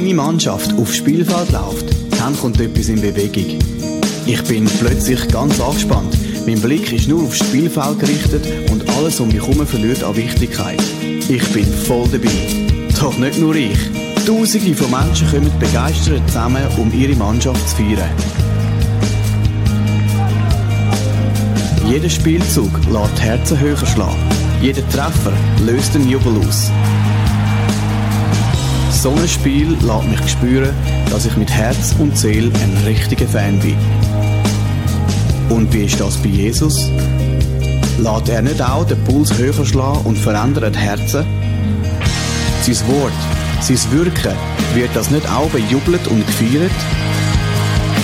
meine Mannschaft aufs Spielfeld läuft, dann kommt etwas in Bewegung. Ich bin plötzlich ganz angespannt. Mein Blick ist nur aufs Spielfeld gerichtet und alles um mich herum verliert an Wichtigkeit. Ich bin voll dabei. Doch nicht nur ich. Tausende von Menschen kommen begeistert zusammen, um ihre Mannschaft zu feiern. Jeder Spielzug lässt Herzen höher schlagen. Jeder Treffer löst den Jubel aus. So ein Spiel lässt mich spüren, dass ich mit Herz und Seele ein richtiger Fan bin. Und wie ist das bei Jesus? Lässt er nicht auch den Puls höher schlagen und verändert Herzen? Sein Wort, sein Wirken, wird das nicht auch bejubelt und gefeiert?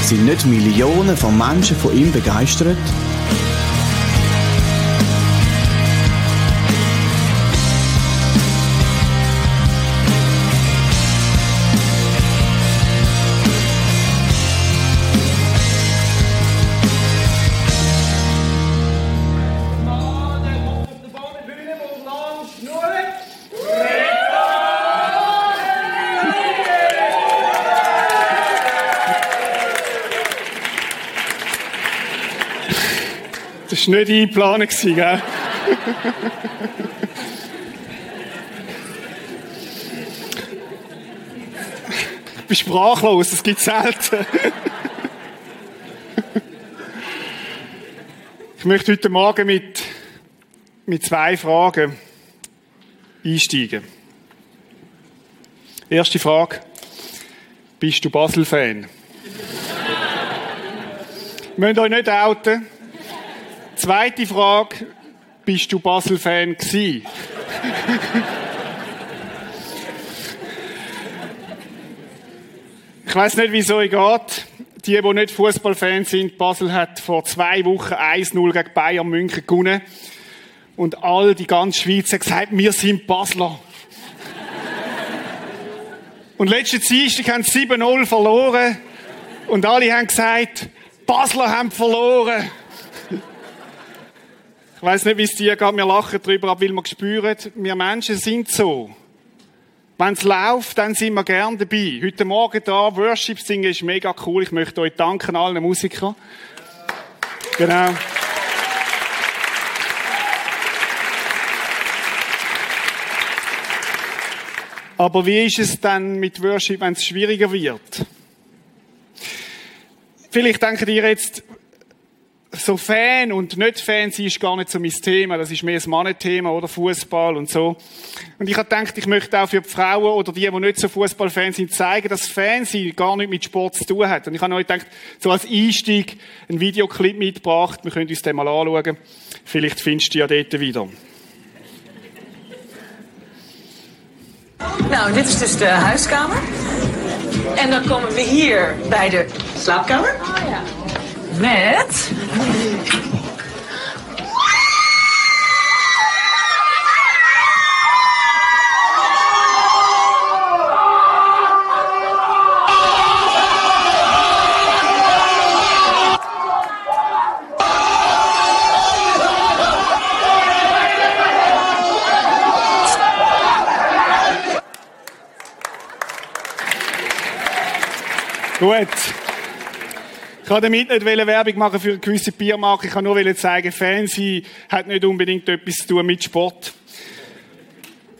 Sind nicht Millionen von Menschen von ihm begeistert? War nicht eingeplant, gell? Ich bin sprachlos, das gibt selten. Ich möchte heute Morgen mit, mit zwei Fragen einsteigen. Erste Frage. Bist du Basel-Fan? Müsst euch nicht outen. Zweite Frage. Bist du Basel-Fan gewesen? ich weiß nicht, wieso es geht. Die, die nicht Fußballfans sind, Basel hat vor zwei Wochen 1-0 gegen Bayern München gewonnen. Und all die ganze Schweiz hat gesagt, wir sind Basler. Und letzte Dienstag haben sie 7-0 verloren. Und alle haben gesagt, Basler haben verloren. Weiß nicht, wie es dir geht. Wir lachen darüber, aber weil wir spüren, wir Menschen sind so. Wenn es läuft, dann sind wir gern dabei. Heute Morgen da, Worship singen ist mega cool. Ich möchte euch danken, allen Musikern. Genau. Aber wie ist es dann mit Worship, wenn es schwieriger wird? Vielleicht denken ihr jetzt, so Fan und nicht Fan sein ist gar nicht so mein Thema. Das ist mehr ein Mannenthema oder Fußball und so. Und ich habe gedacht, ich möchte auch für die Frauen oder die, die nicht so Fußballfans sind, zeigen, dass Fansein gar nicht mit Sport zu tun hat. Und ich habe euch gedacht, so als Einstieg einen Videoclip mitgebracht. Wir können uns den mal anschauen. Vielleicht findest du ja dort wieder. Nou, dit is dus de huiskamer. En dan komen we hier bij de slaapkamer. Oh ja. Met. Ich wollte damit nicht Werbung machen für eine gewisse Biermarke. Ich wollte nur zeigen, Fansein hat nicht unbedingt etwas zu tun mit Sport.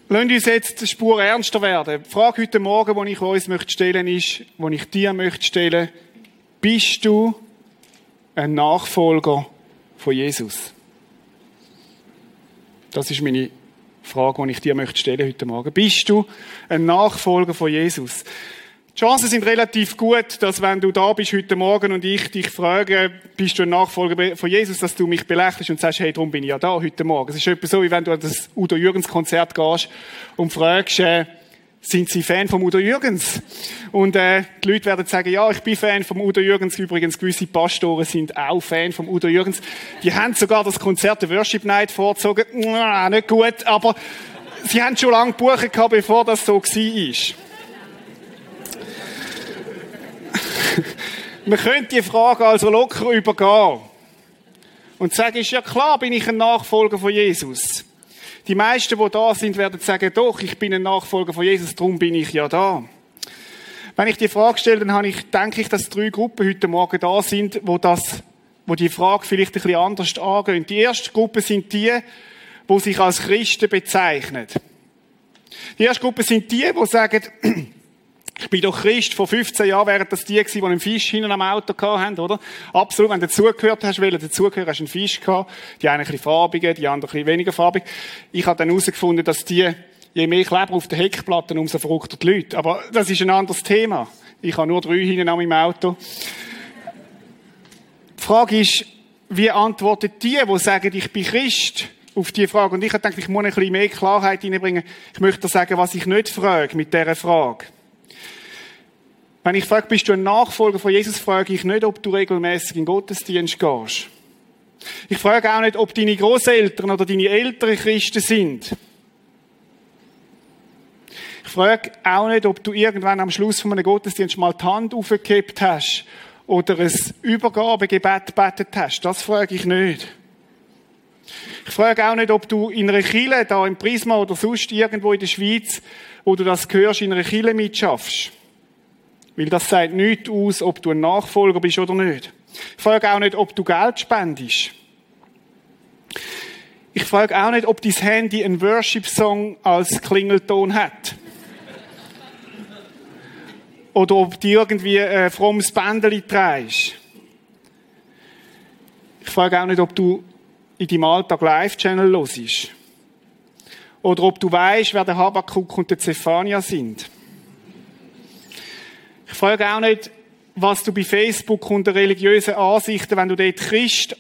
Lassen uns jetzt die Spur ernster werden. Die Frage heute Morgen, die ich uns möchte stellen ist, die ich dir möchte stellen, bist du ein Nachfolger von Jesus? Das ist meine Frage, die ich dir möchte stellen heute Morgen. Bist du ein Nachfolger von Jesus? Die Chancen sind relativ gut, dass wenn du da bist heute Morgen und ich dich frage, bist du ein Nachfolger von Jesus, dass du mich belächelst und sagst, hey, darum bin ich ja da heute Morgen. Es ist etwas so, wie wenn du an das Udo Jürgens Konzert gehst und fragst, äh, sind Sie Fan vom Udo Jürgens? Und äh, die Leute werden sagen, ja, ich bin Fan vom Udo Jürgens. Übrigens, gewisse Pastoren sind auch Fan vom Udo Jürgens. Die haben sogar das Konzert der Worship Night vorgezogen. Nicht gut, aber sie haben schon lange gebucht bevor das so war. Man könnte die Frage also locker übergehen und sagen, ist ja klar, bin ich ein Nachfolger von Jesus. Die meisten, die da sind, werden sagen, doch, ich bin ein Nachfolger von Jesus, darum bin ich ja da. Wenn ich die Frage stelle, dann habe ich, denke ich, dass drei Gruppen heute Morgen da sind, wo das, wo die Frage vielleicht ein bisschen anders angehen. Die erste Gruppe sind die, wo sich als Christen bezeichnen. Die erste Gruppe sind die, die sagen, ich bin doch Christ. Vor 15 Jahren wären das die gewesen, die einen Fisch hinten am Auto hatten, oder? Absolut. Wenn du dazugehört hast, weil dazugehört hast du einen Fisch gehabt. Die einen ein bisschen farbige, die anderen ein bisschen weniger farbig. Ich habe dann herausgefunden, dass die, je mehr Kleber auf den Heckplatten, umso verrückter die Leute. Aber das ist ein anderes Thema. Ich habe nur drei hinten an meinem Auto. Die Frage ist, wie antworten die, die sagen, ich bin Christ? auf die Frage. Und ich habe gedacht, ich muss ein bisschen mehr Klarheit reinbringen. Ich möchte sagen, was ich nicht frage mit dieser Frage. Wenn ich frage, bist du ein Nachfolger von Jesus, frage ich nicht, ob du regelmäßig in den Gottesdienst gehst. Ich frage auch nicht, ob deine Großeltern oder deine Eltern Christen sind. Ich frage auch nicht, ob du irgendwann am Schluss von einem Gottesdienst mal die Hand aufgehebt hast oder ein Übergabegebet betet hast. Das frage ich nicht. Ich frage auch nicht, ob du in einer Kille, da im Prisma oder sonst irgendwo in der Schweiz, wo du das hörst, in einer Kille mitschaffst. Weil das sagt nichts aus, ob du ein Nachfolger bist oder nicht. Ich frage auch nicht, ob du Geld spendest. Ich frage auch nicht, ob dein Handy einen Worship-Song als Klingelton hat. Oder ob du irgendwie ein frommes Bändeli trägst. Ich frage auch nicht, ob du in deinem Alltag Live-Channel hörst. Oder ob du weißt, wer der Habakkuk und der Zephania sind. Ich frage auch nicht, was du bei Facebook unter religiösen Ansichten, wenn du dort Christ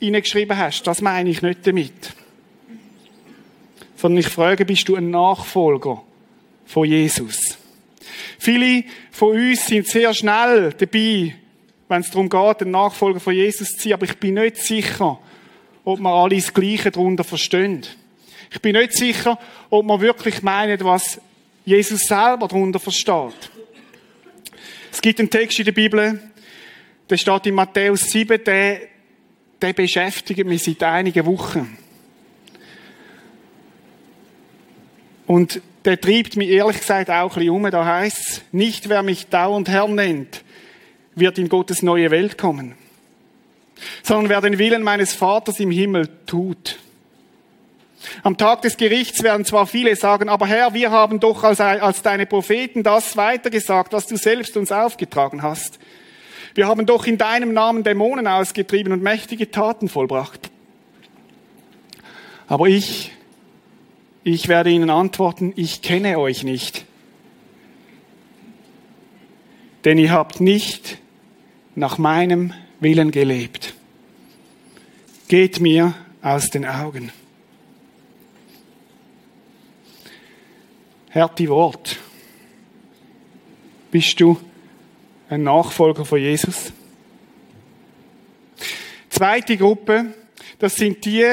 hineingeschrieben hast. Das meine ich nicht damit. Sondern ich frage, bist du ein Nachfolger von Jesus? Viele von uns sind sehr schnell dabei, wenn es darum geht, ein Nachfolger von Jesus zu sein. Aber ich bin nicht sicher, ob wir alle das Gleiche darunter verstehen. Ich bin nicht sicher, ob wir wirklich meinen, was Jesus selber darunter versteht. Es gibt einen Text in der Bibel, der steht in Matthäus 7, der, der beschäftigt mich seit einigen Wochen. Und der treibt mich ehrlich gesagt auch ein bisschen um. Da heißt es, nicht wer mich dauernd Herr nennt, wird in Gottes neue Welt kommen, sondern wer den Willen meines Vaters im Himmel tut. Am Tag des Gerichts werden zwar viele sagen, aber Herr, wir haben doch als, als deine Propheten das weitergesagt, was du selbst uns aufgetragen hast. Wir haben doch in deinem Namen Dämonen ausgetrieben und mächtige Taten vollbracht. Aber ich, ich werde ihnen antworten, ich kenne euch nicht. Denn ihr habt nicht nach meinem Willen gelebt. Geht mir aus den Augen. Härte Wort. Bist du ein Nachfolger von Jesus? Zweite Gruppe, das sind die,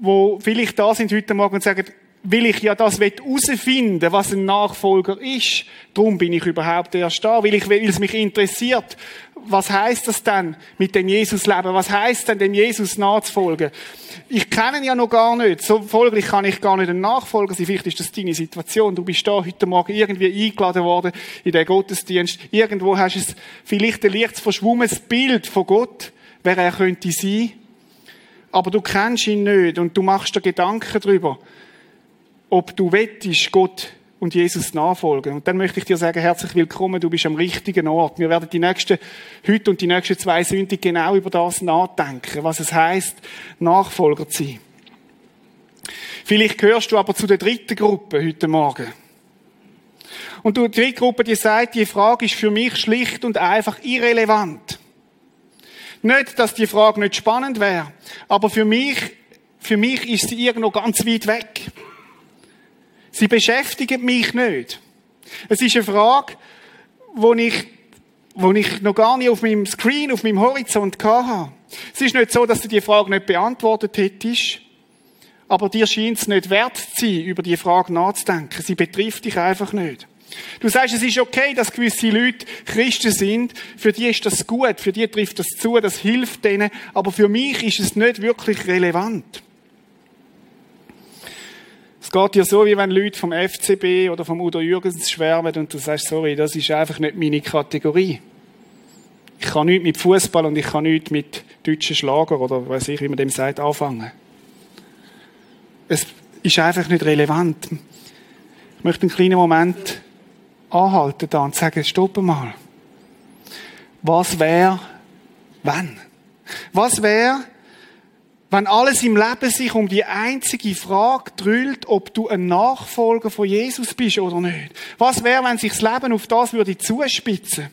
wo vielleicht da sind heute Morgen und sagen, will ich ja das herausfinden, was ein Nachfolger ist. Darum bin ich überhaupt erst da, weil, ich, weil es mich interessiert. Was heißt das denn mit dem Jesus-Leben? Was heißt denn dem Jesus nachzufolgen? Ich kenne ihn ja noch gar nicht. So folglich kann ich gar nicht ein Nachfolger sein. Vielleicht ist das deine Situation. Du bist da heute Morgen irgendwie eingeladen worden in den Gottesdienst. Irgendwo hast du es, vielleicht ein leicht verschwommenes Bild von Gott, wer er könnte sein. Aber du kennst ihn nicht und du machst dir Gedanken darüber ob du wettest, Gott und Jesus nachfolgen. Und dann möchte ich dir sagen, herzlich willkommen, du bist am richtigen Ort. Wir werden die nächsten, heute und die nächsten zwei Sünden genau über das nachdenken, was es heißt, Nachfolger zu sein. Vielleicht gehörst du aber zu der dritten Gruppe heute Morgen. Und die dritte Gruppe, die sagt, die Frage ist für mich schlicht und einfach irrelevant. Nicht, dass die Frage nicht spannend wäre, aber für mich, für mich ist sie irgendwo ganz weit weg. Sie beschäftigen mich nicht. Es ist eine Frage, wo ich, wo ich noch gar nicht auf meinem Screen, auf meinem Horizont hatte. Es ist nicht so, dass du die Frage nicht beantwortet hättest, aber dir scheint es nicht wert zu sein, über die Frage nachzudenken. Sie betrifft dich einfach nicht. Du sagst, es ist okay, dass gewisse Leute Christen sind. Für die ist das gut, für die trifft das zu, das hilft denen. Aber für mich ist es nicht wirklich relevant. Es geht dir so, wie wenn Leute vom FCB oder vom Udo Jürgens schwärmen und du sagst, sorry, das ist einfach nicht meine Kategorie. Ich kann nichts mit Fußball und ich kann nichts mit deutschen Schlager oder weiß ich, wie man dem sagt, anfangen. Es ist einfach nicht relevant. Ich möchte einen kleinen Moment anhalten da und sagen, stopp mal. Was wäre, wenn? Was wäre, wenn alles im Leben sich um die einzige Frage drüllt, ob du ein Nachfolger von Jesus bist oder nicht? Was wäre, wenn sich das Leben auf das würde zuspitzen?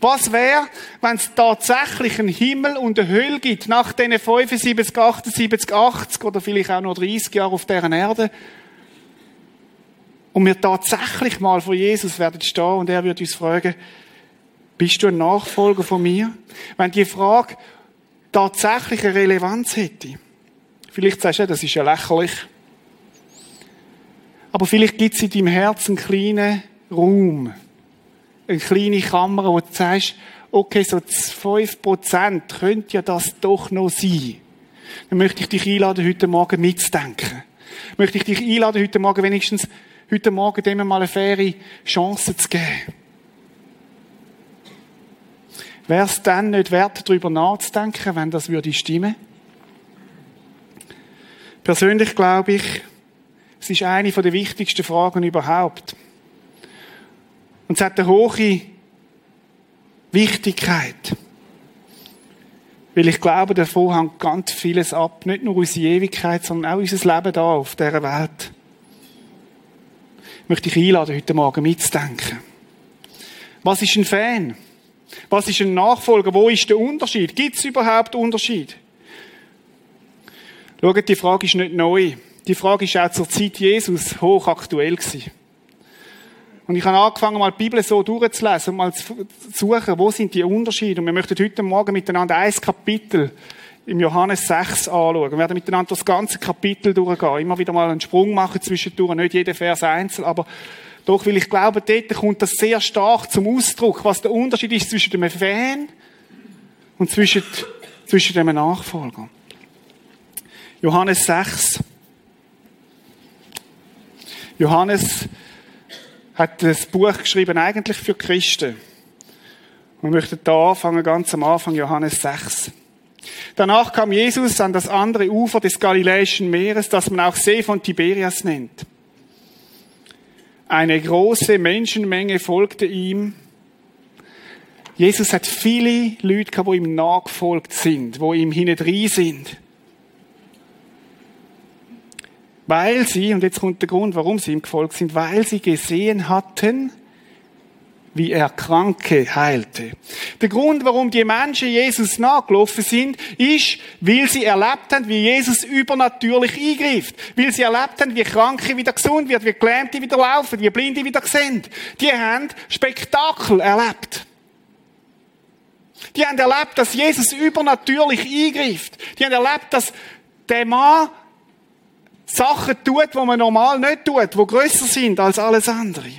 Was wäre, wenn es tatsächlich einen Himmel und eine Hölle gibt, nach diesen 75, 78, 80 oder vielleicht auch noch 30 Jahren auf dieser Erde? Und wir tatsächlich mal vor Jesus werden stehen und er wird uns fragen, bist du ein Nachfolger von mir? Wenn die Frage tatsächlich eine Relevanz hätte. Vielleicht sagst du, das ist ja lächerlich. Aber vielleicht gibt es in deinem Herzen einen kleinen Raum, eine kleine Kammer, wo du sagst, okay, so 5% könnte ja das doch noch sein. Dann möchte ich dich einladen, heute Morgen mitzudenken. Möchte ich dich einladen, heute Morgen wenigstens, heute Morgen dem mal eine faire Chance zu geben. Wäre es dann nicht wert, darüber nachzudenken, wenn das würde stimmen? Persönlich glaube ich, es ist eine der wichtigsten Fragen überhaupt. Und es hat eine hohe Wichtigkeit. Weil ich glaube, davon hängt ganz vieles ab. Nicht nur unsere Ewigkeit, sondern auch unser Leben da auf dieser Welt. Ich möchte dich einladen, heute Morgen mitzudenken. Was ist ein Fan? Was ist ein Nachfolger? Wo ist der Unterschied? Gibt es überhaupt Unterschied? Schaut, die Frage ist nicht neu. Die Frage ist auch zur Zeit Jesus hochaktuell gewesen. Und ich habe angefangen, mal die Bibel so durchzulesen und mal zu suchen, wo sind die Unterschiede. Und wir möchten heute Morgen miteinander ein Kapitel im Johannes 6 anschauen. Wir werden miteinander das ganze Kapitel durchgehen. Immer wieder mal einen Sprung machen zwischendurch. Nicht jeder Vers einzeln, aber doch, weil ich glaube, dort kommt das sehr stark zum Ausdruck, was der Unterschied ist zwischen dem Fan und zwischen, zwischen dem Nachfolger. Johannes 6. Johannes hat das Buch geschrieben eigentlich für Christen. Wir möchten da anfangen, ganz am Anfang, Johannes 6. Danach kam Jesus an das andere Ufer des Galiläischen Meeres, das man auch See von Tiberias nennt. Eine große Menschenmenge folgte ihm. Jesus hat viele Leute gehabt, die ihm nachgefolgt sind, wo ihm hinten sind. Weil sie, und jetzt kommt der Grund, warum sie ihm gefolgt sind, weil sie gesehen hatten, wie er Kranke heilte. Der Grund, warum die Menschen Jesus nachgelaufen sind, ist, weil sie erlebt haben, wie Jesus übernatürlich eingreift. Weil sie erlebt haben, wie Kranke wieder gesund wird, wie Gelähmte wieder laufen, wie Blinde wieder sehen. Die haben Spektakel erlebt. Die haben erlebt, dass Jesus übernatürlich eingreift. Die haben erlebt, dass der Mann Sachen tut, die man normal nicht tut, die grösser sind als alles andere.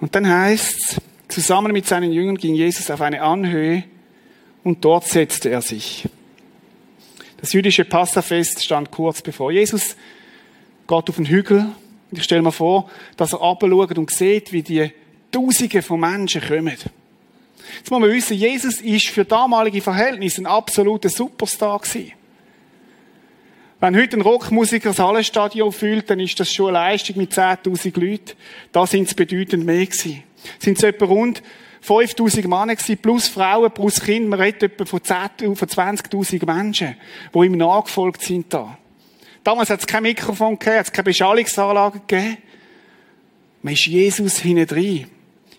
Und dann heißt's, zusammen mit seinen Jüngern ging Jesus auf eine Anhöhe und dort setzte er sich. Das jüdische Passafest stand kurz bevor. Jesus geht auf den Hügel und ich stelle mir vor, dass er abschaut und sieht, wie die Tausende von Menschen kommen. Jetzt muss man wissen, Jesus ist für damalige Verhältnisse ein absoluter Superstar gewesen. Wenn heute ein Rockmusiker das Hallenstadion füllt, dann ist das schon eine Leistung mit 10.000 Leuten. Da sind es bedeutend mehr gewesen. Sind es etwa rund 5.000 Männer gewesen, plus Frauen, plus Kinder. Man redet etwa von, 10, von 20.000 Menschen, die ihm nachgefolgt sind da. Damals hat es kein Mikrofon gegeben, hat es keine Beschallungsanlage gegeben. Man ist Jesus hinten drin.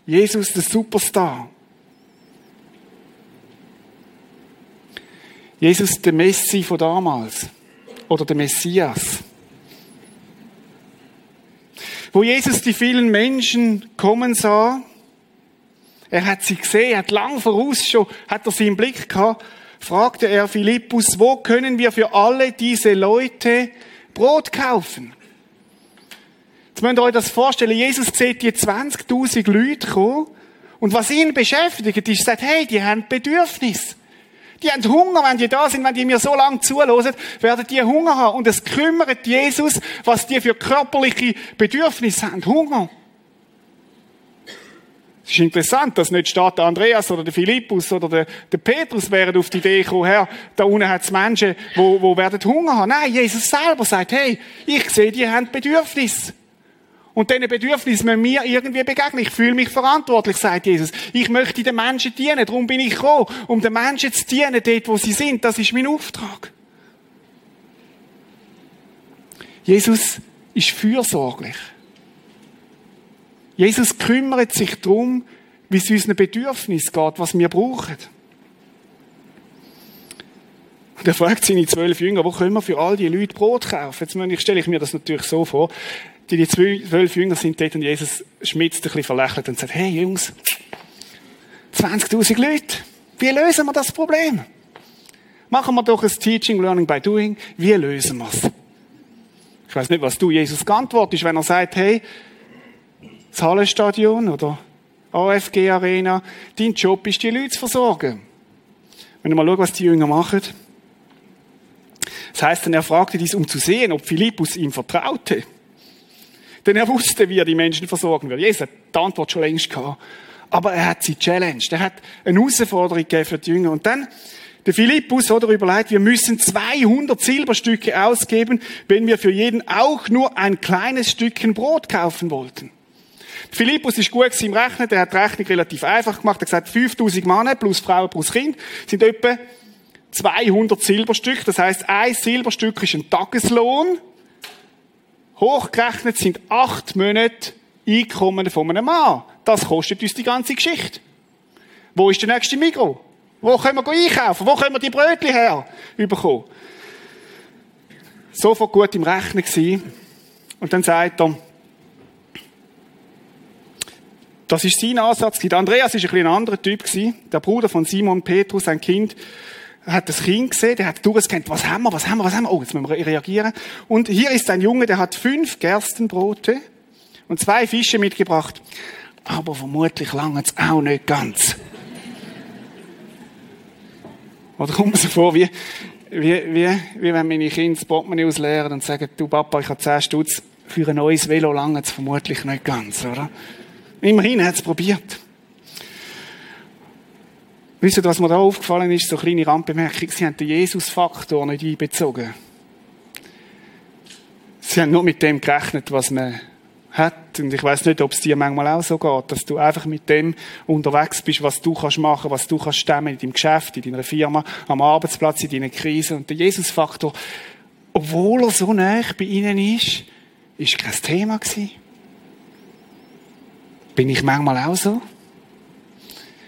Jesus, der Superstar. Jesus, der Messi von damals oder der Messias. Wo Jesus die vielen Menschen kommen sah, er hat sie gesehen, hat lang voraus schon, hat er sie im Blick gehabt, fragte er Philippus, wo können wir für alle diese Leute Brot kaufen? Jetzt müsst ihr euch das vorstellen, Jesus sieht die 20.000 Leute kommen und was ihn beschäftigt, ist, sagt, hey, die haben Bedürfnis. Die haben Hunger, wenn die da sind, wenn die mir so lange zuhören, werden die Hunger haben. Und es kümmert Jesus, was die für körperliche Bedürfnisse haben. Hunger. Es ist interessant, dass nicht statt der Andreas oder der Philippus oder der, der Petrus wären auf die Idee gekommen, Herr, da unten hat es Menschen, wo, wo werden Hunger haben. Nein, Jesus selber sagt, hey, ich sehe, die haben Bedürfnisse. Und diesen Bedürfnissen müssen wir irgendwie begegnen. Ich fühle mich verantwortlich, sagt Jesus. Ich möchte den Menschen dienen, darum bin ich gekommen, um den Menschen zu dienen, dort, wo sie sind. Das ist mein Auftrag. Jesus ist fürsorglich. Jesus kümmert sich darum, wie es unseren Bedürfnissen geht, was wir brauchen. Und er fragt seine zwölf Jünger, wo können wir für all die Leute Brot kaufen? Jetzt stelle ich mir das natürlich so vor. Die zwölf Jünger sind dort und Jesus schmitzt ein bisschen verlächelt und sagt, hey Jungs, 20.000 Leute, wie lösen wir das Problem? Machen wir doch ein Teaching, Learning by Doing. Wie lösen wir es? Ich weiß nicht, was du Jesus geantwortest, wenn er sagt, hey, das Hallenstadion oder AFG Arena, dein Job ist, die Leute zu versorgen. Wenn wir mal schauen, was die Jünger machen. Das heißt, dann er fragte dies, um zu sehen, ob Philippus ihm vertraute. Denn er wusste, wie er die Menschen versorgen wird. Jesus hat die Antwort schon längst gehabt. Aber er hat sie challenged. Er hat eine Herausforderung gegeben für die Jünger. Und dann, der Philippus, oder, überlegt, wir müssen 200 Silberstücke ausgeben, wenn wir für jeden auch nur ein kleines Stückchen Brot kaufen wollten. Philippus ist gut im Rechnen, der hat die Rechnung relativ einfach gemacht. Er hat gesagt, 5000 Männer plus Frauen plus Kind sind etwa 200 Silberstücke. Das heißt, ein Silberstück ist ein Tageslohn. Hochgerechnet sind acht Monate Einkommen von einem Mann. Das kostet uns die ganze Geschichte. Wo ist der nächste Mikro? Wo können wir einkaufen? Wo können wir die Brötchen her bekommen? Sofort gut im Rechnen gewesen. Und dann sagt er, das ist sein Ansatz. Andreas ist ein, ein anderer Typ. Der Bruder von Simon Petrus, ein Kind, hat das Kind gesehen, der hat durchgescannt, was haben wir, was haben wir, was haben wir. Oh, jetzt müssen wir reagieren. Und hier ist ein Junge, der hat fünf Gerstenbrote und zwei Fische mitgebracht. Aber vermutlich lange es auch nicht ganz. Oder kommt mir so vor, wie, wie, wie, wie wenn meine Kinder das Portemonnaie ausleeren und sagen, du Papa, ich habe zehn Stutz für ein neues Velo, lange es vermutlich nicht ganz, oder? Immerhin hat es probiert. Wisst ihr, was mir da aufgefallen ist? So eine kleine Randbemerkung. Sie haben den Jesus-Faktor nicht einbezogen. Sie haben nur mit dem gerechnet, was man hat. Und ich weiß nicht, ob es dir manchmal auch so geht, dass du einfach mit dem unterwegs bist, was du kannst machen, was du kannst stemmen in deinem Geschäft, in deiner Firma, am Arbeitsplatz, in deiner Krise. Und der Jesus-Faktor, obwohl er so nah bei ihnen ist, ist kein Thema gewesen. Bin ich manchmal auch so?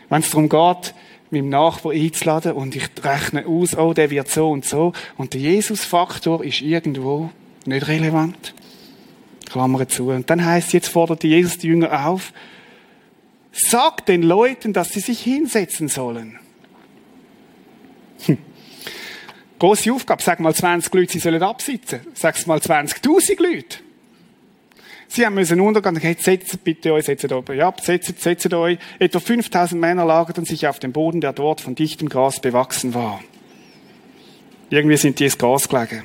Wenn es darum geht, meinem Nachbar einzuladen und ich rechne aus, oh, der wird so und so. Und der Jesus-Faktor ist irgendwo nicht relevant. Klammer zu. Und dann heißt jetzt fordert Jesus die Jünger auf, sagt den Leuten, dass sie sich hinsetzen sollen. Hm. Große Aufgabe, sag mal 20 Leute, sie sollen absitzen. Sag mal 20.000 Leute. Sie haben müssen untergehen, hey, setzt bitte euch, setzt euch ab, setzt, setzt euch. Etwa 5000 Männer lagerten sich auf dem Boden, der dort von dichtem Gras bewachsen war. Irgendwie sind die ins Gras gelegen.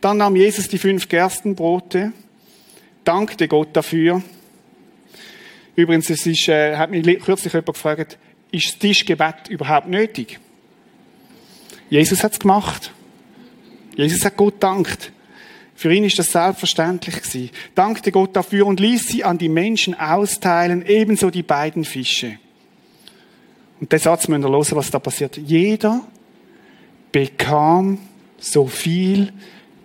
Dann nahm Jesus die fünf Gerstenbrote, dankte Gott dafür. Übrigens, es ist, äh, hat mich kürzlich jemand gefragt, ist das Tischgebet überhaupt nötig? Jesus hat es gemacht. Jesus hat Gott dankt. Für ihn ist das selbstverständlich gewesen. Dankte Gott dafür und ließ sie an die Menschen austeilen, ebenso die beiden Fische. Und der Satz müssen wir hören, was da passiert. Jeder bekam so viel,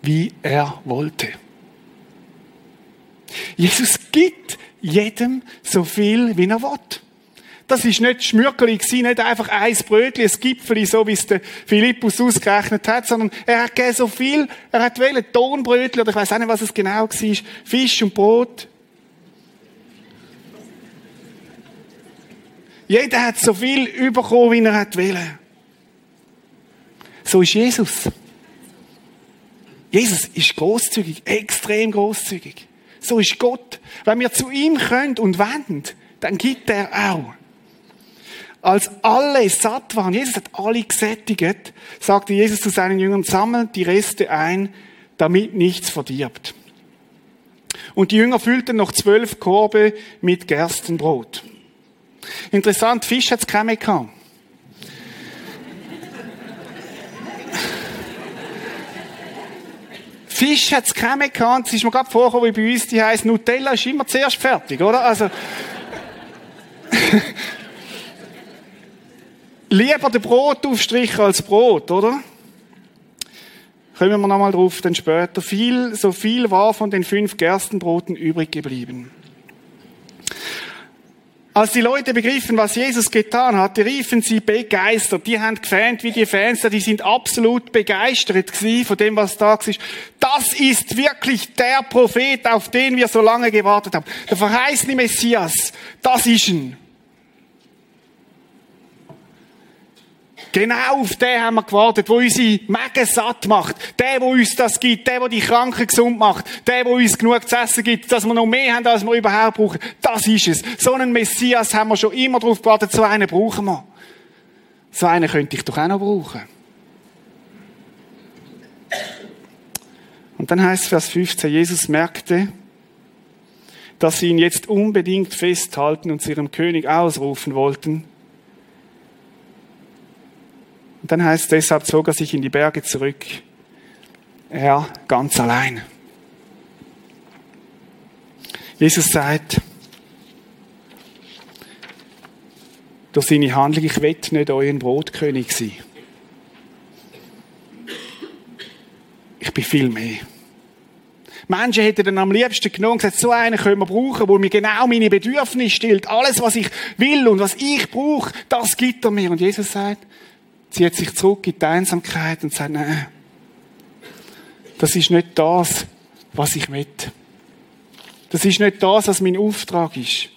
wie er wollte. Jesus gibt jedem so viel, wie er will. Das ist nicht Schmürkeli gewesen, nicht einfach ein Brötchen, ein Gipfeli, so wie es der Philippus ausgerechnet hat, sondern er hat so viel, er hat wählen Tonbrötchen, oder ich weiß auch nicht, was es genau war, Fisch und Brot. Jeder hat so viel bekommen, wie er hat. So ist Jesus. Jesus ist großzügig, extrem großzügig. So ist Gott. Wenn wir zu ihm können und wenden, dann gibt er auch. Als alle satt waren, Jesus hat alle gesättigt, sagte Jesus zu seinen Jüngern, sammelt die Reste ein, damit nichts verdirbt. Und die Jünger füllten noch zwölf Korbe mit Gerstenbrot. Interessant, Fisch hat's keine gehabt. Fisch hat's keine gehabt. Es ist mir gerade vorgekommen, wie bei uns die heisst, Nutella ist immer zuerst fertig, oder? Also, lieber den Brotaufstrich als Brot, oder? Kommen wir nochmal drauf, dann später. Viel, so viel war von den fünf Gerstenbroten übrig geblieben. Als die Leute begriffen, was Jesus getan hatte, riefen sie begeistert. Die haben gefans wie die Fans, die sind absolut begeistert von dem, was da ist. Das ist wirklich der Prophet, auf den wir so lange gewartet haben. Der verheißene Messias. Das ist ihn. Genau auf den haben wir gewartet, wo unsere Mägen satt macht. Der, wo uns das gibt. Der, wo die Kranken gesund macht. Der, wo uns genug zu essen gibt, dass wir noch mehr haben, als wir überhaupt brauchen. Das ist es. So einen Messias haben wir schon immer drauf gewartet. So einen brauchen wir. So einen könnte ich doch auch noch brauchen. Und dann heißt Vers 15, Jesus merkte, dass sie ihn jetzt unbedingt festhalten und zu ihrem König ausrufen wollten. Und dann heißt es, deshalb zog er sich in die Berge zurück. Er ganz allein. Jesus sagt, durch seine Handlung, ich will nicht euer Brotkönig sein. Ich bin viel mehr. Menschen hätten dann am liebsten genommen und gesagt, so einen können wir brauchen, wo mir genau meine Bedürfnisse stillt. Alles, was ich will und was ich brauche, das gibt er mir. Und Jesus sagt, zieht sich zurück in die Einsamkeit und sagt, nein, das ist nicht das, was ich will. Das ist nicht das, was mein Auftrag ist.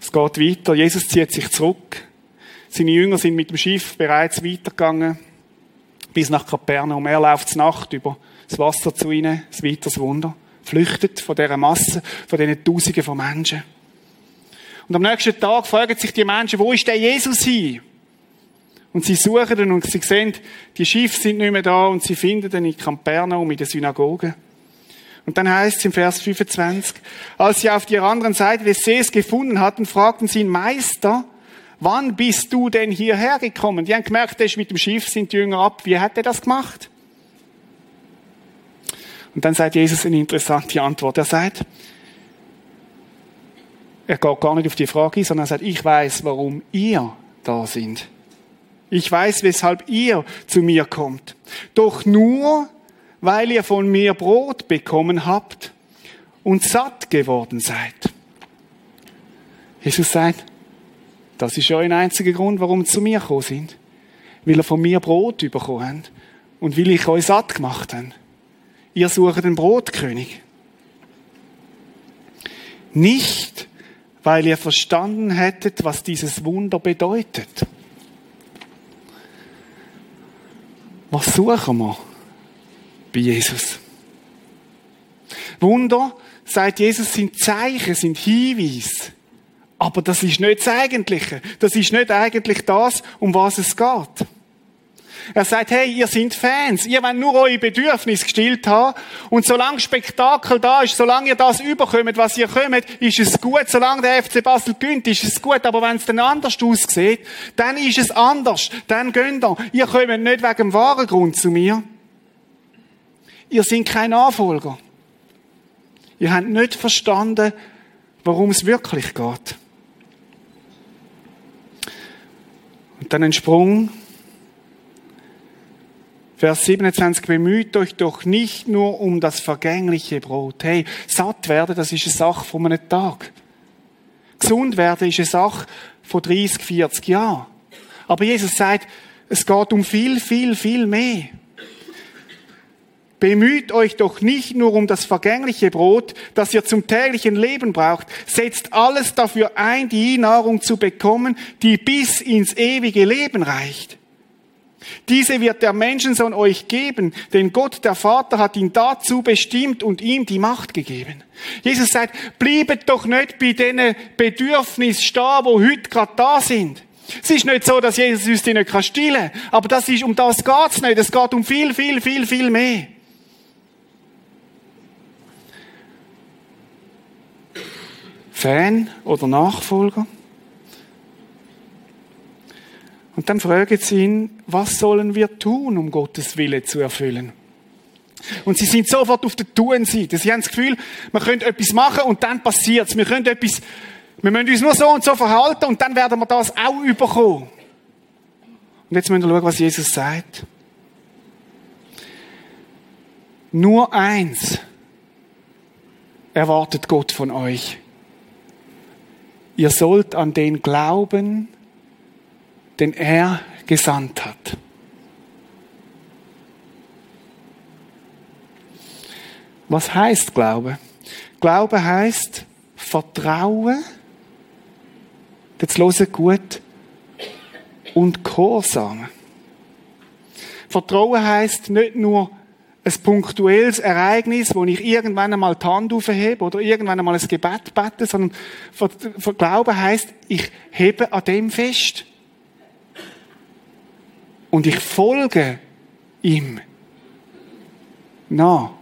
Es geht weiter. Jesus zieht sich zurück. Seine Jünger sind mit dem Schiff bereits weitergegangen bis nach Kapernaum. Er läuft Nacht über das Wasser zu ihnen, ein weiteres Wunder. Flüchtet von dieser Masse, von diesen Tausenden von Menschen. Und am nächsten Tag fragen sich die Menschen, wo ist der Jesus hin? Und sie suchen ihn und sie sehen, die Schiffe sind nicht mehr da und sie finden ihn in Kapernaum, in der Synagoge. Und dann heißt es im Vers 25, als sie auf der anderen Seite des Sees gefunden hatten, fragten sie ihn, Meister, wann bist du denn hierher gekommen? Die haben gemerkt, er ist mit dem Schiff, sind die Jünger ab. Wie hat er das gemacht? Und dann sagt Jesus eine interessante Antwort. Er sagt, er geht gar nicht auf die Frage, sondern er sagt, ich weiß, warum ihr da sind. Ich weiß, weshalb ihr zu mir kommt. Doch nur, weil ihr von mir Brot bekommen habt und satt geworden seid. Jesus sagt, das ist ja ein einziger Grund, warum ihr zu mir gekommen sind. Weil ihr von mir Brot bekommen habt und weil ich euch satt gemacht habe. Ihr sucht den Brotkönig. Nicht, weil ihr verstanden hättet, was dieses Wunder bedeutet. Was suchen wir bei Jesus? Wunder, sagt Jesus, sind Zeichen, sind Hinweise. Aber das ist nicht das Eigentliche. Das ist nicht eigentlich das, um was es geht. Er sagt, hey, ihr seid Fans, ihr wollt nur eure Bedürfnisse gestillt haben. Und solange Spektakel da ist, solange ihr das überkommt, was ihr kommt, ist es gut. Solange der FC Basel gönnt, ist es gut. Aber wenn es dann anders aussieht, dann ist es anders. Dann gönnt ihr. Ihr kommt nicht wegen dem wahren Grund zu mir. Ihr seid kein Nachfolger. Ihr habt nicht verstanden, worum es wirklich geht. Und dann ein Sprung Vers 27, bemüht euch doch nicht nur um das vergängliche Brot. Hey, satt werden, das ist eine Sache von einem Tag. Gesund werden ist eine Sache von 30, 40 Jahren. Aber Jesus sagt, es geht um viel, viel, viel mehr. Bemüht euch doch nicht nur um das vergängliche Brot, das ihr zum täglichen Leben braucht. Setzt alles dafür ein, die Nahrung zu bekommen, die bis ins ewige Leben reicht. Diese wird der Menschensohn euch geben, denn Gott, der Vater, hat ihn dazu bestimmt und ihm die Macht gegeben. Jesus sagt, bliebet doch nicht bei diesen Bedürfnissen stehen, wo heute gerade da sind. Es ist nicht so, dass Jesus uns die nicht stillen kann, aber das ist, um das geht's nicht. Es geht um viel, viel, viel, viel mehr. Fan oder Nachfolger? Und dann fragen sie ihn, was sollen wir tun, um Gottes Wille zu erfüllen? Und sie sind sofort auf der Tun-Seite. Sie haben das Gefühl, wir können etwas machen und dann passiert's. Wir können etwas, wir müssen uns nur so und so verhalten und dann werden wir das auch überkommen. Und jetzt müssen wir schauen, was Jesus sagt. Nur eins erwartet Gott von euch. Ihr sollt an den glauben, den er gesandt hat. Was heißt Glaube? Glaube heißt Vertrauen, jetzt hören gut, und Gehorsam. Vertrauen heißt nicht nur ein punktuelles Ereignis, wo ich irgendwann einmal die Hand aufhebe oder irgendwann einmal ein Gebet bete, sondern Glauben heißt, ich hebe an dem fest und ich folge ihm. Na,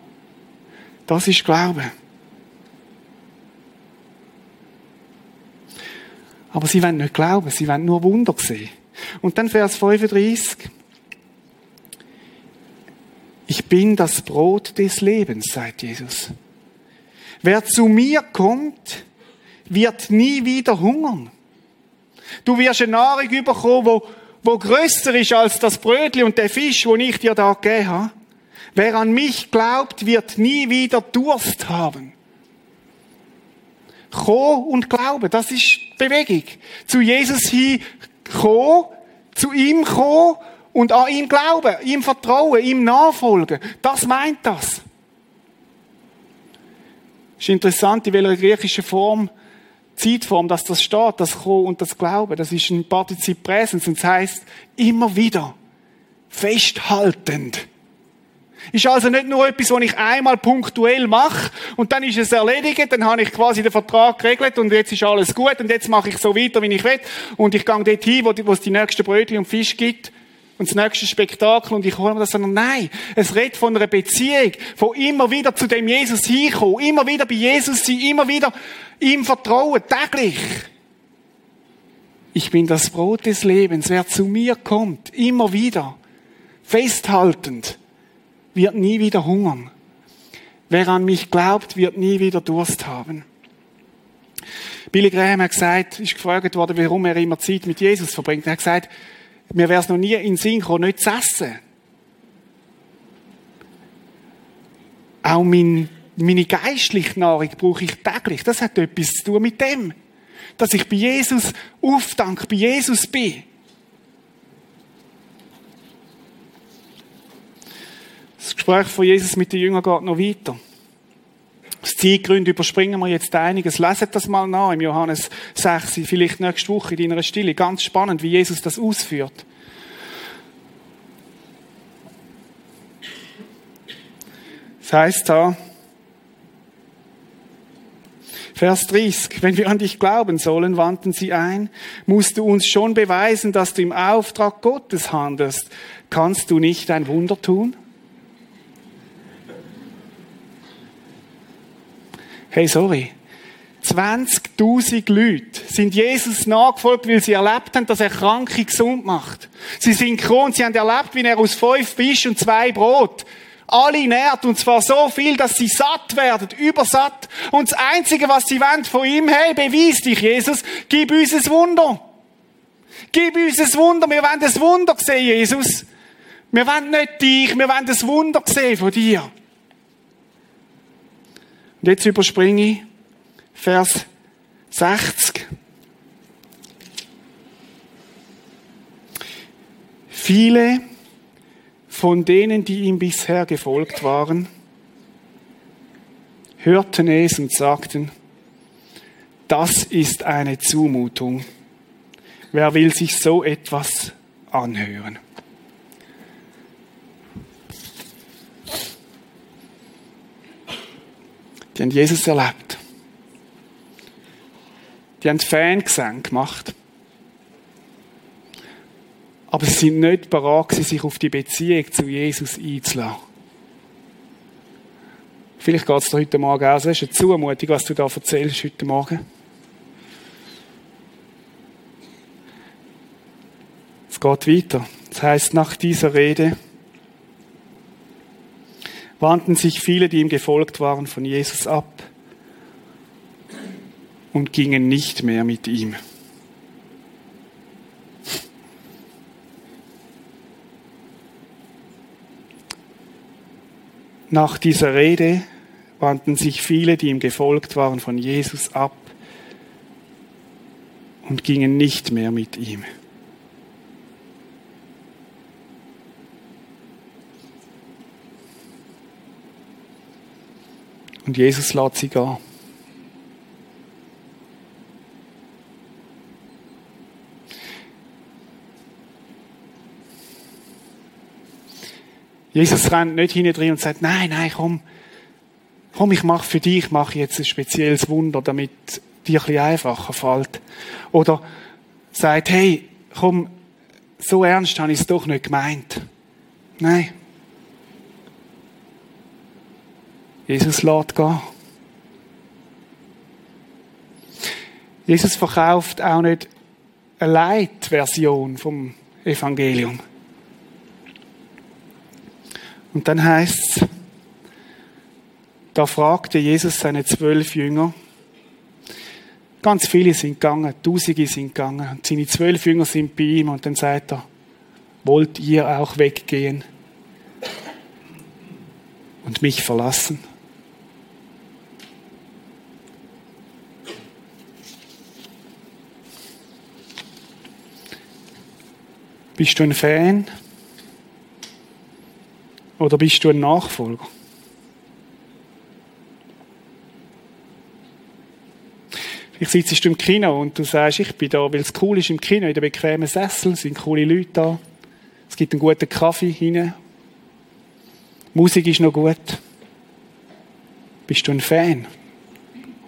das ist Glaube. Aber sie wollen nicht glauben, sie wollen nur Wunder sehen. Und dann Vers 35. Ich bin das Brot des Lebens, sagt Jesus. Wer zu mir kommt, wird nie wieder hungern. Du wirst eine Nahrung bekommen, wo wo größer ist als das Brötli und der Fisch, wo ich dir da gegeben habe. Wer an mich glaubt, wird nie wieder Durst haben. Kommen und glauben, das ist Bewegung. Zu Jesus hin kommen, zu ihm kommen und an ihn glauben, ihm vertrauen, ihm nachfolgen. Das meint das. Es ist interessant, in welcher griechischen Form Zeitform, dass das steht, das Kommen und das Glauben, das ist ein Partizip Präsens und das heißt immer wieder festhaltend. Ist also nicht nur etwas, was ich einmal punktuell mache und dann ist es erledigt, dann habe ich quasi den Vertrag geregelt und jetzt ist alles gut und jetzt mache ich so weiter, wie ich will. Und ich gehe dort hin, wo es die nächsten Brötchen und Fisch gibt und das nächste Spektakel und ich hole mir das, sondern nein, es redet von einer Beziehung, von immer wieder zu dem Jesus hinkommen, immer wieder bei Jesus sein, immer wieder ihm vertrauen, täglich. Ich bin das Brot des Lebens, wer zu mir kommt, immer wieder, festhaltend, wird nie wieder hungern. Wer an mich glaubt, wird nie wieder Durst haben. Billy Graham hat gesagt, ist gefragt worden, warum er immer Zeit mit Jesus verbringt. Er hat gesagt, mir wäre es noch nie in Sinn gekommen, nicht zu essen. Auch mein, meine geistliche Nahrung brauche ich täglich. Das hat etwas zu tun mit dem. Dass ich bei Jesus aufdanke, bei Jesus bin. Das Gespräch von Jesus mit den Jüngern geht noch weiter. Aus Zeitgründen überspringen wir jetzt einiges. Leset das mal nach im Johannes 6, vielleicht nächste Woche in deiner Stille. Ganz spannend, wie Jesus das ausführt. Das heißt da, Vers 30, wenn wir an dich glauben sollen, wandten sie ein, musst du uns schon beweisen, dass du im Auftrag Gottes handelst. Kannst du nicht ein Wunder tun? Hey, sorry. 20.000 Leute sind Jesus nachgefolgt, weil sie erlebt haben, dass er Kranke gesund macht. Sie sind gekommen, sie haben erlebt, wie er aus fünf Fisch und zwei Brot alle nährt, und zwar so viel, dass sie satt werden, übersatt. Und das Einzige, was sie wollen von ihm, hey, beweis dich, Jesus, gib uns ein Wunder. Gib uns ein Wunder, wir wollen ein Wunder sehen, Jesus. Wir wollen nicht dich, wir wollen ein Wunder sehen von dir. Und jetzt überspringe ich Vers 60. Viele von denen, die ihm bisher gefolgt waren, hörten es und sagten, das ist eine Zumutung. Wer will sich so etwas anhören? Die haben Jesus erlebt. Die haben Fangesang gemacht. Aber sie sind nicht bereit, sich auf die Beziehung zu Jesus einzulassen. Vielleicht geht es dir heute Morgen auch so. Es ist eine Zumutung, was du da erzählst heute Morgen. Es geht weiter. Das heißt, nach dieser Rede wandten sich viele, die ihm gefolgt waren, von Jesus ab und gingen nicht mehr mit ihm. Nach dieser Rede wandten sich viele, die ihm gefolgt waren, von Jesus ab und gingen nicht mehr mit ihm. Und Jesus lässt sie gehen. Jesus rennt nicht hinten drin und sagt, nein, nein, komm, komm, ich mache für dich, ich mache jetzt ein spezielles Wunder, damit dir ein einfacher fällt. Oder sagt, hey, komm, so ernst habe ich es doch nicht gemeint. Nein. Jesus lässt gehen. Jesus verkauft auch nicht eine Light-Version vom Evangelium. Und dann heißt es, da fragte Jesus seine zwölf Jünger, ganz viele sind gegangen, Tausende sind gegangen, und seine zwölf Jünger sind bei ihm, und dann sagt er, wollt ihr auch weggehen und mich verlassen? Bist du ein Fan? Oder bist du ein Nachfolger? Vielleicht sitzt du im Kino und du sagst, ich bin da, weil es cool ist im Kino, in den bequemen Sessel, sind coole Leute da. Es gibt einen guten Kaffee hinein. Musik ist noch gut. Bist du ein Fan?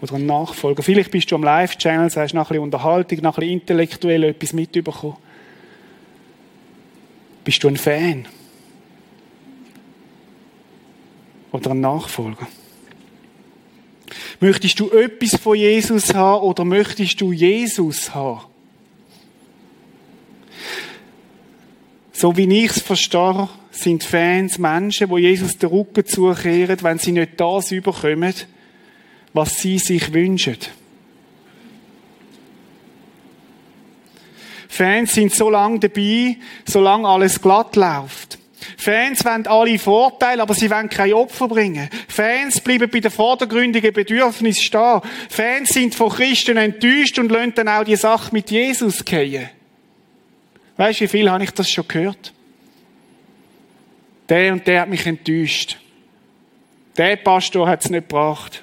Oder ein Nachfolger? Vielleicht bist du am Live-Channel, sagst nach ein bisschen Unterhaltung, nach ein bisschen intellektuell etwas mitbekommen. Bist du ein Fan? oder ein Nachfolger? Möchtest du etwas von Jesus haben oder möchtest du Jesus haben? So wie ich es verstehe, sind Fans Menschen, wo Jesus den Rücken zukehren, wenn sie nicht das überkommen, was sie sich wünschen. Fans sind so lange dabei, solange alles glatt läuft. Fans wollen alle Vorteile, aber sie wollen kein Opfer bringen. Fans bleiben bei den vordergründigen Bedürfnissen stehen. Fans sind von Christen enttäuscht und lassen dann auch die Sache mit Jesus gehen. Weißt du, wie viel habe ich das schon gehört? Der und der hat mich enttäuscht. Der Pastor hat es nicht gebracht.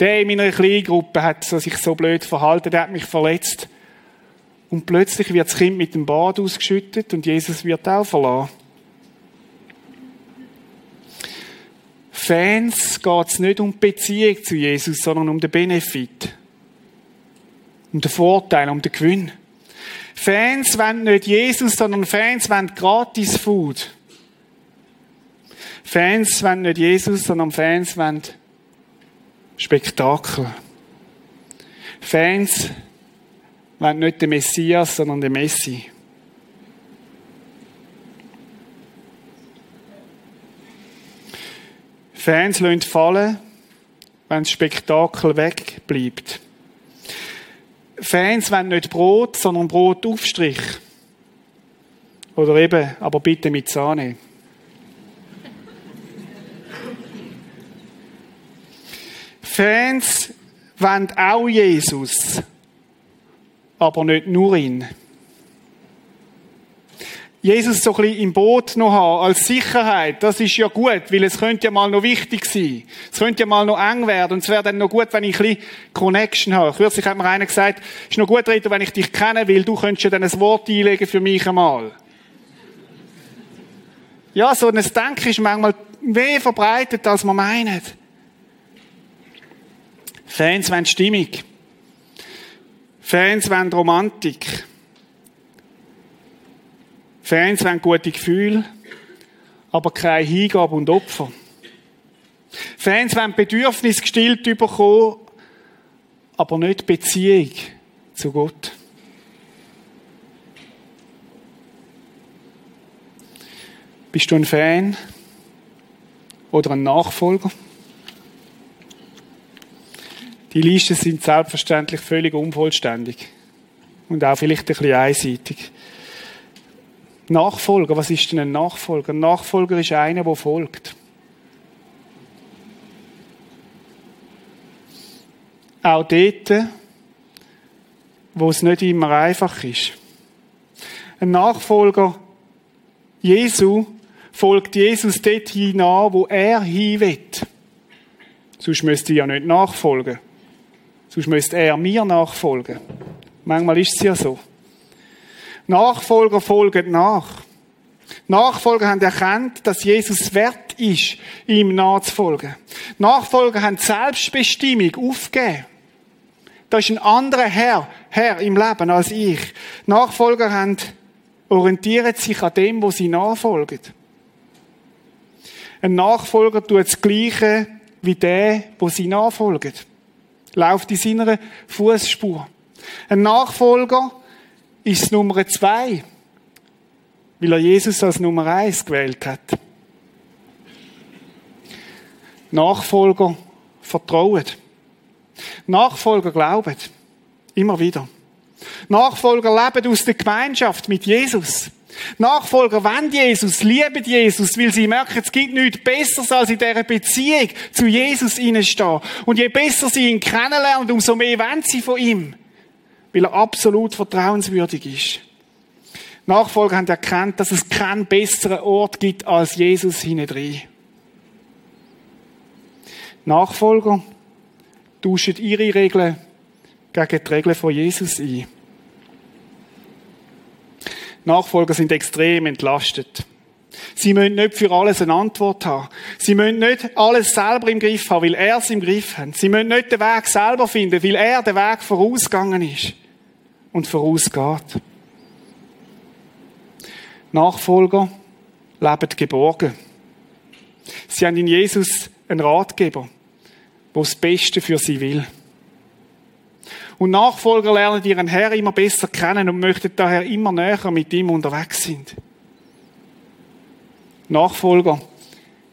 Der in meiner Kleingruppe hat sich so blöd verhalten, der hat mich verletzt. Und plötzlich wird das Kind mit dem Bad ausgeschüttet und Jesus wird auch verlassen. Fans geht es nicht um die Beziehung zu Jesus, sondern um den Benefit. Um den Vorteil, um den Gewinn. Fans wollen nicht Jesus, sondern Fans wollen gratis Food. Fans wollen nicht Jesus, sondern Fans wollen Spektakel. Fans wollen nicht den Messias, sondern den Messi. Fans lassen fallen, wenn das Spektakel wegbleibt. Fans wollen nicht Brot, sondern Brotaufstrich. Oder eben, aber bitte mit Sahne. Fans wollen auch Jesus, aber nicht nur ihn. Jesus so ein bisschen im Boot noch haben, als Sicherheit, das ist ja gut, weil es könnte ja mal noch wichtig sein. Es könnte ja mal noch eng werden und es wäre dann noch gut, wenn ich ein bisschen Connection habe. Kürzlich hat mir einer gesagt, es ist noch gut, Rita, wenn ich dich kenne, weil du könntest ja dann ein Wort einlegen für mich einmal. Ja, so ein Denken ist manchmal mehr verbreitet, als man meint. Fans wollen Stimmung. Fans wollen Romantik. Fans wollen gute Gefühle, aber keine Hingabe und Opfer. Fans wollen Bedürfnis gestillt bekommen, aber nicht Beziehung zu Gott. Bist du ein Fan oder ein Nachfolger? Die Listen sind selbstverständlich völlig unvollständig und auch vielleicht ein bisschen einseitig. Nachfolger, was ist denn ein Nachfolger? Ein Nachfolger ist einer, der folgt. Auch dort, wo es nicht immer einfach ist. Ein Nachfolger Jesu folgt Jesus dort hinein, wo er hin will. Sonst müsste ich ja nicht nachfolgen. Sonst müsste er mir nachfolgen. Manchmal ist es ja so. Nachfolger folgen nach. Nachfolger haben erkannt, dass Jesus wert ist, ihm nachzufolgen. Nachfolger haben Selbstbestimmung aufgegeben. Da ist ein anderer Herr, Herr im Leben als ich. Nachfolger haben, orientieren sich an dem, wo sie nachfolgen. Ein Nachfolger tut das Gleiche wie der, wo sie nachfolgen. Läuft in seiner Fußspur. Ein Nachfolger ist Nummer zwei, weil er Jesus als Nummer eins gewählt hat. Nachfolger vertrauen. Nachfolger glauben. Immer wieder. Nachfolger leben aus der Gemeinschaft mit Jesus. Nachfolger wollen Jesus, lieben Jesus, weil sie merken, es gibt nichts Besseres, als in dieser Beziehung zu Jesus stehen. Und je besser sie ihn kennenlernen, umso mehr wollen sie von ihm. Weil er absolut vertrauenswürdig ist. Nachfolger haben erkannt, dass es keinen besseren Ort gibt als Jesus hinein. Nachfolger tauschen ihre Regeln gegen die Regeln von Jesus ein. Nachfolger sind extrem entlastet. Sie müssen nicht für alles eine Antwort haben. Sie müssen nicht alles selber im Griff haben, weil er es im Griff hat. Sie müssen nicht den Weg selber finden, weil er den Weg vorausgegangen ist und vorausgeht. Nachfolger leben geborgen. Sie haben in Jesus einen Ratgeber, der das Beste für sie will. Und Nachfolger lernen ihren Herr immer besser kennen und möchten daher immer näher mit ihm unterwegs sind. Nachfolger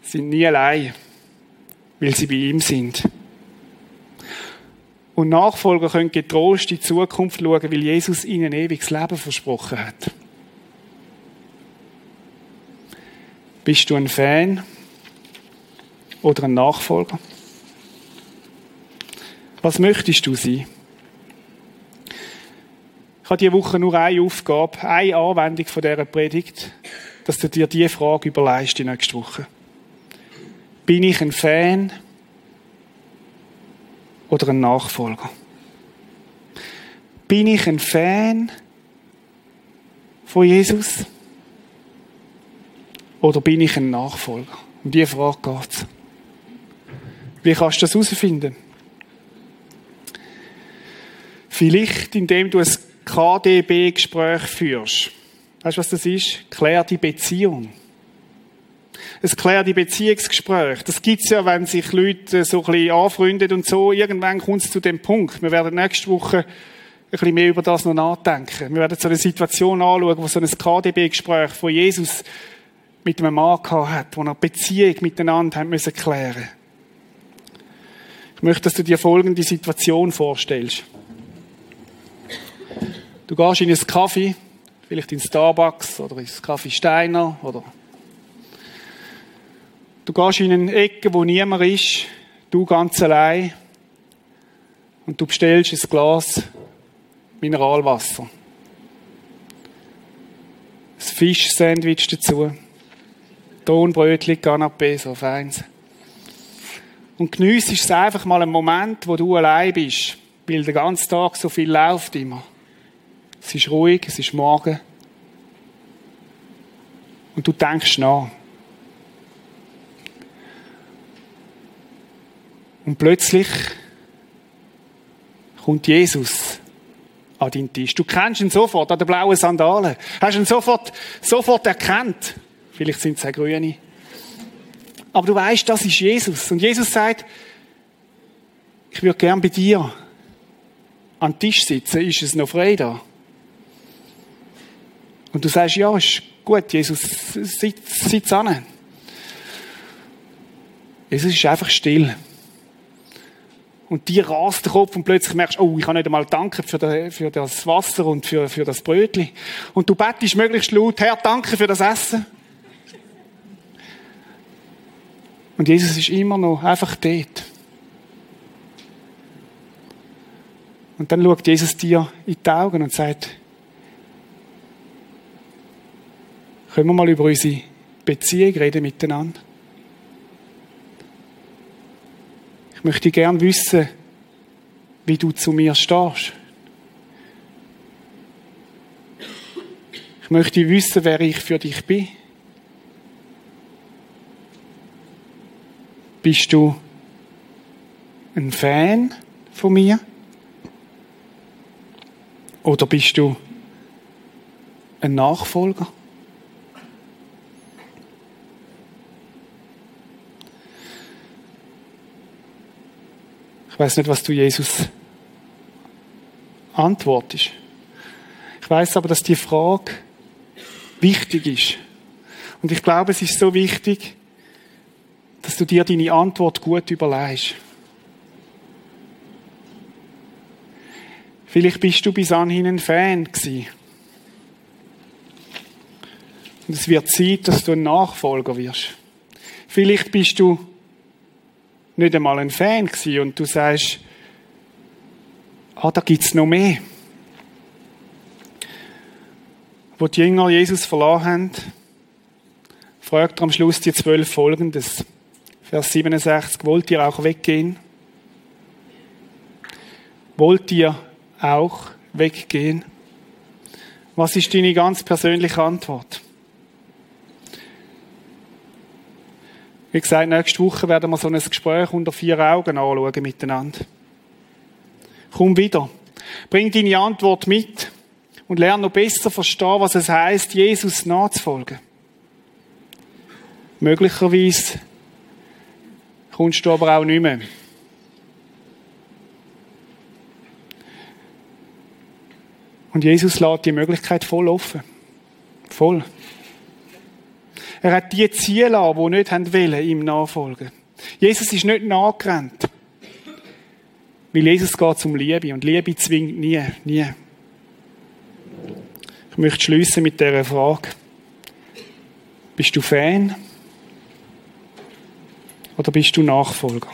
sind nie allein, weil sie bei ihm sind. Und Nachfolger können getrost in die Zukunft schauen, weil Jesus ihnen ewiges Leben versprochen hat. Bist du ein Fan oder ein Nachfolger? Was möchtest du sein? Ich habe diese Woche nur eine Aufgabe, eine Anwendung von dieser Predigt, dass du dir diese Frage überlegst die nächste Woche. Bin ich ein Fan oder ein Nachfolger? Bin ich ein Fan von Jesus? Oder bin ich ein Nachfolger? Um diese Frage geht es. Wie kannst du das herausfinden? Vielleicht, indem du ein KDB-Gespräch führst. Weißt du, was das ist? Klär die Beziehung. Es klärt die Beziehungsgespräch. Das gibt's ja, wenn sich Leute so ein bisschen anfreunden und so. Irgendwann kommt es zu dem Punkt. Wir werden nächste Woche ein bisschen mehr über das noch nachdenken. Wir werden so eine Situation anschauen, wo so ein KDB-Gespräch von Jesus mit einem Mann hat, wo er Beziehung miteinander haben müssen klären. Ich möchte, dass du dir folgende Situation vorstellst. Du gehst in einen Kaffee, vielleicht in Starbucks oder ins Kaffee Steiner oder du gehst in eine Ecke, wo niemand ist, du ganz allein und du bestellst ein Glas Mineralwasser. Ein Fischsandwich dazu. Tonbrötchen, Canapé, so feins. Und geniessest es einfach mal einen Moment, wo du allein bist, weil der ganze Tag so viel läuft immer es ist ruhig, es ist morgen. Und du denkst nach. Und plötzlich kommt Jesus an deinen Tisch. Du kennst ihn sofort an den blauen Sandalen. Hast ihn sofort, sofort erkannt. Vielleicht sind es auch grüne. Aber du weißt, das ist Jesus. Und Jesus sagt, ich würde gern bei dir an den Tisch sitzen. Ist es noch frei da? Und du sagst, ja, ist gut, Jesus, sitz, sitz an. Jesus ist einfach still. Und dir rast der Kopf und plötzlich merkst, oh, ich kann nicht einmal danken für, das, für das Wasser und für, für das Brötchen. Und du bettest möglichst laut, Herr, danke für das Essen. Und Jesus ist immer noch einfach dort. Und dann schaut Jesus dir in die Augen und sagt, können wir mal über unsere Beziehung reden miteinander? Ich möchte gern wissen, wie du zu mir stehst. Ich möchte wissen, wer ich für dich bin. Bist du ein Fan von mir? Oder bist du ein Nachfolger? Ich weiß nicht, was du Jesus antwortest. Ich weiß aber, dass die Frage wichtig ist. Und ich glaube, es ist so wichtig, dass du dir deine Antwort gut überlegst. Vielleicht bist du bis anhin ein Fan gewesen. Und es wird Zeit, dass du ein Nachfolger wirst. Vielleicht bist du nicht einmal ein Fan gewesen und du sagst, ah, da gibt's noch mehr. Wo die Jünger Jesus verloren haben, fragt er am Schluss die zwölf Folgendes. Vers 67, wollt ihr auch weggehen? Wollt ihr auch weggehen? Was ist deine ganz persönliche Antwort? Wie gesagt, nächste Woche werden wir so ein Gespräch unter vier Augen anschauen miteinander. Komm wieder. Bring deine Antwort mit und lerne noch besser verstehen, was es heißt, Jesus nachzufolgen. Möglicherweise kommst du aber auch nicht mehr. Und Jesus lässt die Möglichkeit voll offen. Voll. Er hat die Ziele an, die nicht wollen, ihm nachfolgen. Jesus ist nicht nachgerannt. Weil Jesus geht um Liebe. Und Liebe zwingt nie, nie. Ich möchte schließen mit dieser Frage. Bist du Fan? Oder bist du Nachfolger?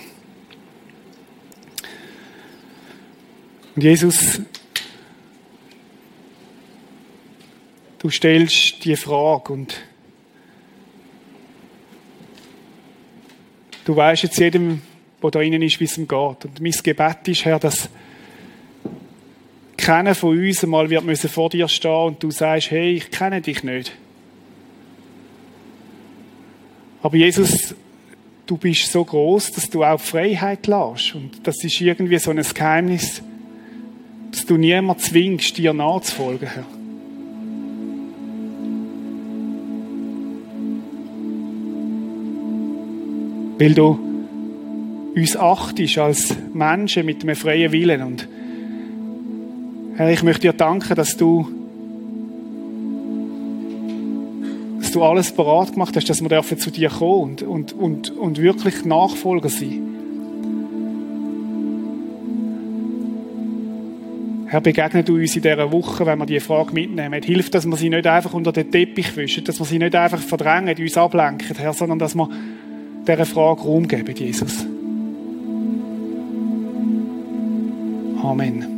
Und Jesus, du stellst die Frage und Du weißt jetzt jedem, der da innen ist, wie es ihm geht. Und mein Gebet ist, Herr, dass keiner von uns einmal wird müssen vor dir stehen und du sagst, hey, ich kenne dich nicht. Aber Jesus, du bist so groß, dass du auch Freiheit lässt. Und das ist irgendwie so ein Geheimnis, dass du niemand zwingst, dir nachzufolgen, Herr. Weil du uns achtest als Menschen mit einem freien Willen. Und Herr, ich möchte dir danken, dass du, dass du alles parat gemacht hast, dass wir dürfen zu dir kommen und, und, und, und wirklich Nachfolger sein. Herr, begegne du uns in dieser Woche, wenn wir diese Frage mitnehmen. Hilf, dass wir sie nicht einfach unter den Teppich wischen, dass wir sie nicht einfach verdrängen, uns ablenken, Herr, sondern dass wir dieser Frage Raum geben, Jesus. Amen.